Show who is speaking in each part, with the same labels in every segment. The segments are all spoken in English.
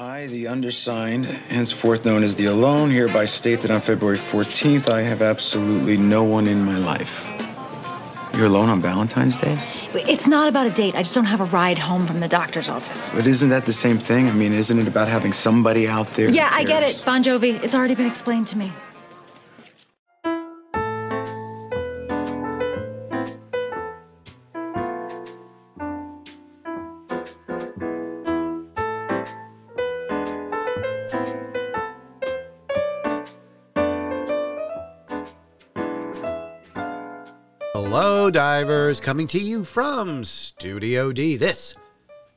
Speaker 1: I, the undersigned, henceforth known as the alone, hereby state that on February 14th, I have absolutely no one in my life. You're alone on Valentine's Day?
Speaker 2: It's not about a date. I just don't have a ride home from the doctor's office.
Speaker 1: But isn't that the same thing? I mean, isn't it about having somebody out there?
Speaker 2: Yeah, I get it, Bon Jovi. It's already been explained to me.
Speaker 3: Hello, divers, coming to you from Studio D. This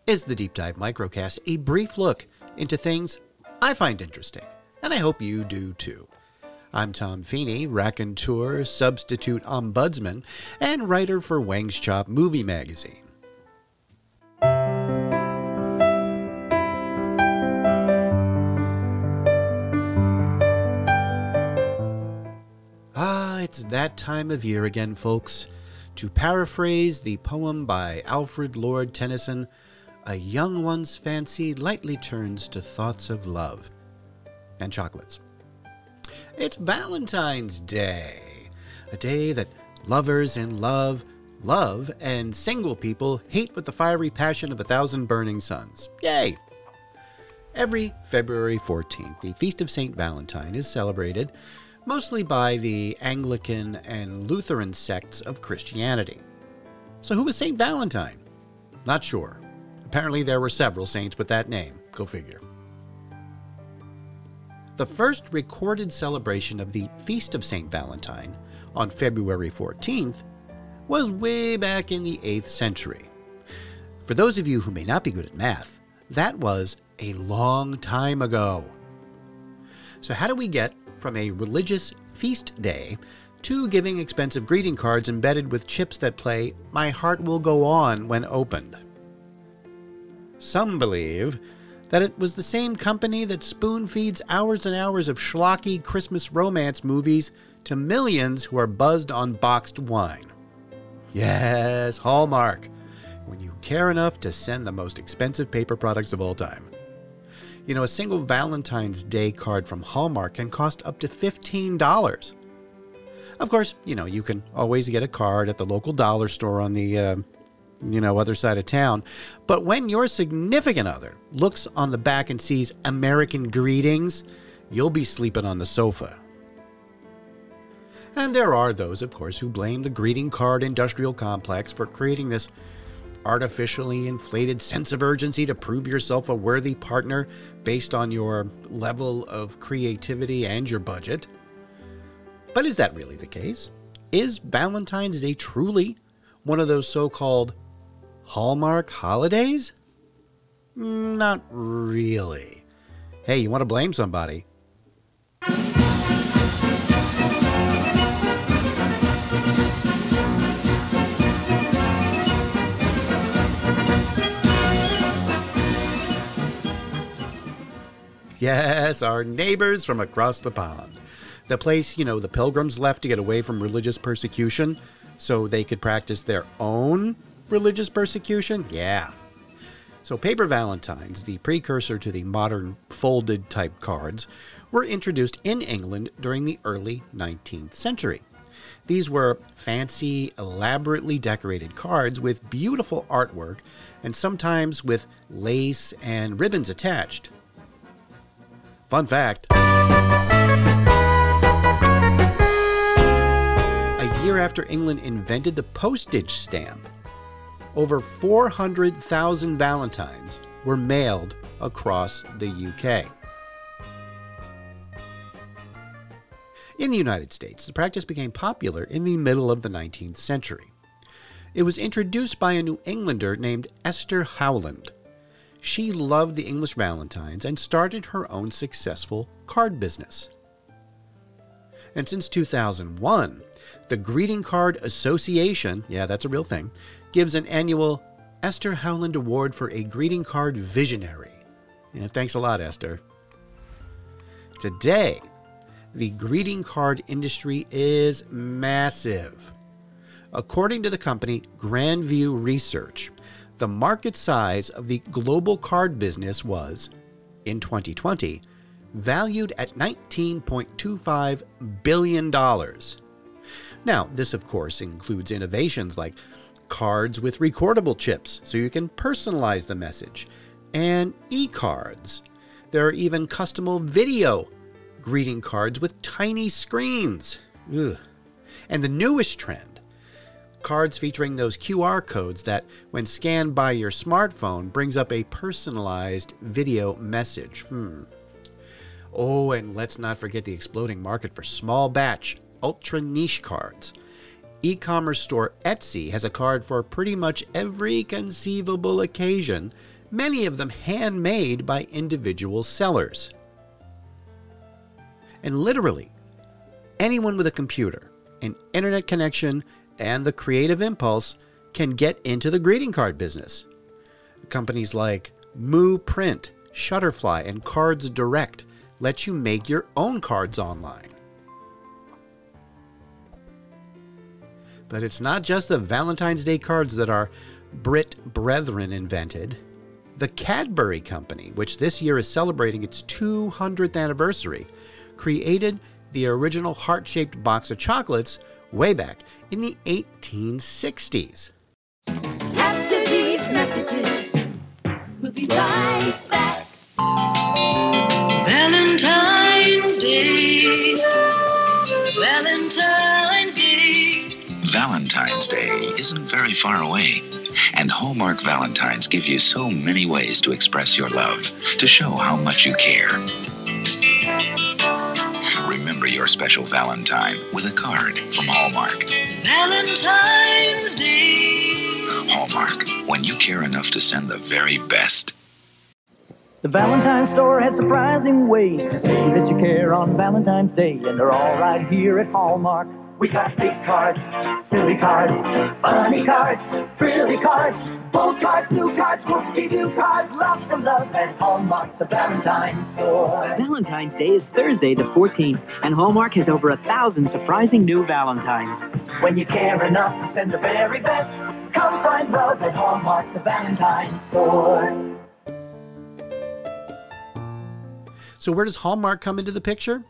Speaker 3: is the Deep Dive Microcast, a brief look into things I find interesting, and I hope you do too. I'm Tom Feeney, raconteur, substitute ombudsman, and writer for Wang's Chop Movie Magazine. It's that time of year again, folks. To paraphrase the poem by Alfred Lord Tennyson, a young one's fancy lightly turns to thoughts of love and chocolates. It's Valentine's Day, a day that lovers in love love and single people hate with the fiery passion of a thousand burning suns. Yay! Every February 14th, the Feast of St. Valentine is celebrated mostly by the Anglican and Lutheran sects of Christianity. So, who was St. Valentine? Not sure. Apparently, there were several saints with that name. Go figure. The first recorded celebration of the Feast of St. Valentine on February 14th was way back in the 8th century. For those of you who may not be good at math, that was a long time ago. So, how do we get from a religious feast day to giving expensive greeting cards embedded with chips that play My Heart Will Go On when opened? Some believe that it was the same company that spoon feeds hours and hours of schlocky Christmas romance movies to millions who are buzzed on boxed wine. Yes, Hallmark, when you care enough to send the most expensive paper products of all time. You know, a single Valentine's Day card from Hallmark can cost up to $15. Of course, you know, you can always get a card at the local dollar store on the, uh, you know, other side of town. But when your significant other looks on the back and sees American greetings, you'll be sleeping on the sofa. And there are those, of course, who blame the greeting card industrial complex for creating this artificially inflated sense of urgency to prove yourself a worthy partner based on your level of creativity and your budget. But is that really the case? Is Valentine's Day truly one of those so called Hallmark holidays? Not really. Hey, you want to blame somebody? Yes, our neighbors from across the pond. The place, you know, the pilgrims left to get away from religious persecution so they could practice their own religious persecution? Yeah. So, paper valentines, the precursor to the modern folded type cards, were introduced in England during the early 19th century. These were fancy, elaborately decorated cards with beautiful artwork and sometimes with lace and ribbons attached. Fun fact A year after England invented the postage stamp, over 400,000 Valentines were mailed across the UK. In the United States, the practice became popular in the middle of the 19th century. It was introduced by a New Englander named Esther Howland. She loved the English Valentines and started her own successful card business. And since 2001, the Greeting Card Association, yeah, that's a real thing, gives an annual Esther Howland Award for a greeting card visionary. Yeah, thanks a lot, Esther. Today, the greeting card industry is massive. According to the company Grandview Research, the market size of the global card business was in 2020, valued at $19.25 billion. Now, this of course includes innovations like cards with recordable chips so you can personalize the message, and e cards. There are even customable video greeting cards with tiny screens. Ugh. And the newest trend cards featuring those QR codes that, when scanned by your smartphone, brings up a personalized video message. Hmm. Oh, and let's not forget the exploding market for small batch, ultra niche cards. E commerce store Etsy has a card for pretty much every conceivable occasion, many of them handmade by individual sellers. And literally, anyone with a computer, an internet connection, and the creative impulse can get into the greeting card business. Companies like Moo Print, Shutterfly, and Cards Direct let you make your own cards online. But it's not just the Valentine's Day cards that our Brit brethren invented. The Cadbury Company, which this year is celebrating its 200th anniversary, created the original heart shaped box of chocolates way back in the 1860s.
Speaker 4: After these messages, we'll be right back. Valentine's Day. Valentine's Day.
Speaker 5: Valentine's Day isn't very far away. And Hallmark Valentines give you so many ways to express your love, to show how much you care. Remember your special Valentine with a card from Hallmark.
Speaker 4: Valentine's Day.
Speaker 5: Hallmark, when you care enough to send the very best.
Speaker 6: The Valentine store has surprising ways to say that you care on Valentine's Day, and they're all right here at Hallmark. We got big cards, silly cards, funny cards, frilly cards, bold cards, new cards, whoop-de-doo cards, lots of love at Hallmark, the Valentine store.
Speaker 7: Valentine's Day is Thursday the 14th, and Hallmark has over a thousand surprising new Valentines.
Speaker 6: When you care enough to send the very best, come find love at Hallmark, the Valentine store.
Speaker 3: So, where does Hallmark come into the picture?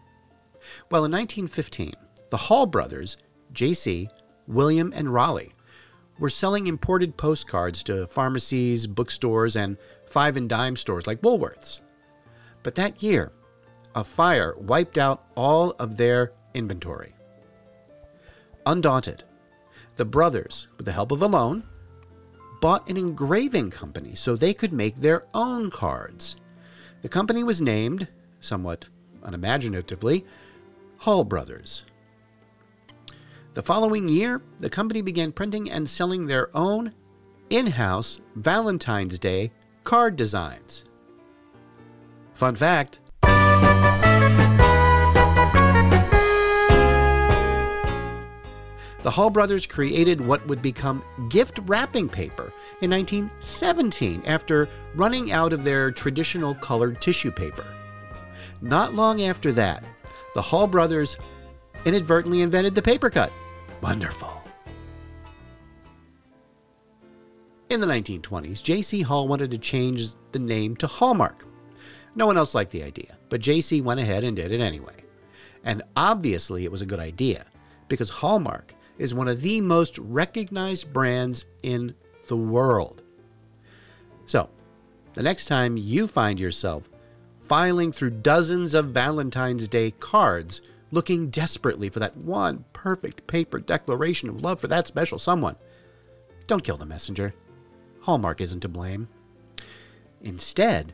Speaker 3: Well, in 1915, the Hall brothers, J.C., William, and Raleigh, were selling imported postcards to pharmacies, bookstores, and five and dime stores like Woolworths. But that year, a fire wiped out all of their inventory. Undaunted, the brothers, with the help of a loan, bought an engraving company so they could make their own cards. The company was named, somewhat unimaginatively, Hall Brothers. The following year, the company began printing and selling their own in house Valentine's Day card designs. Fun fact The Hall brothers created what would become gift wrapping paper in 1917 after running out of their traditional colored tissue paper. Not long after that, the Hall brothers inadvertently invented the paper cut. Wonderful. In the 1920s, J.C. Hall wanted to change the name to Hallmark. No one else liked the idea, but J.C. went ahead and did it anyway. And obviously, it was a good idea because Hallmark is one of the most recognized brands in the world. So, the next time you find yourself filing through dozens of Valentine's Day cards, looking desperately for that one perfect paper declaration of love for that special someone, don't kill the messenger. Hallmark isn't to blame. Instead,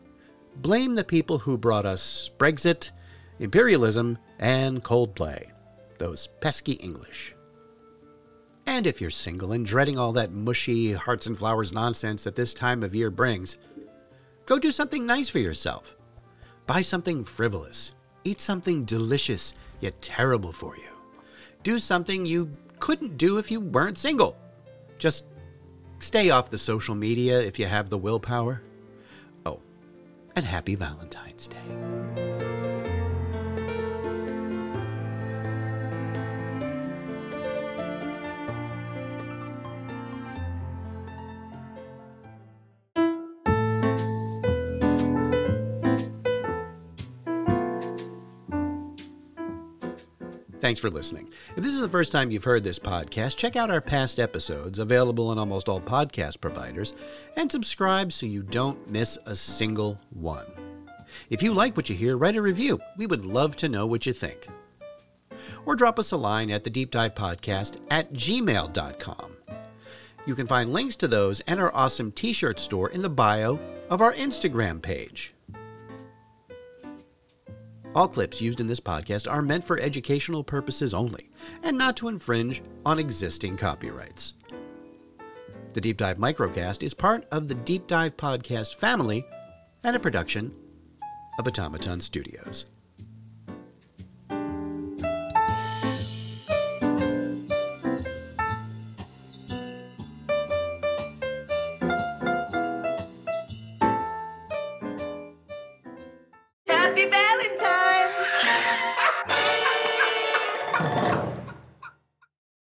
Speaker 3: blame the people who brought us Brexit, imperialism, and Coldplay. Those pesky English. And if you're single and dreading all that mushy hearts and flowers nonsense that this time of year brings, go do something nice for yourself. Buy something frivolous. Eat something delicious yet terrible for you. Do something you couldn't do if you weren't single. Just stay off the social media if you have the willpower. Oh, and happy Valentine's Day. Thanks for listening. If this is the first time you've heard this podcast, check out our past episodes, available on almost all podcast providers, and subscribe so you don't miss a single one. If you like what you hear, write a review. We would love to know what you think. Or drop us a line at the Deep Dive Podcast at gmail.com. You can find links to those and our awesome t shirt store in the bio of our Instagram page. All clips used in this podcast are meant for educational purposes only and not to infringe on existing copyrights. The Deep Dive Microcast is part of the Deep Dive Podcast family and a production of Automaton Studios.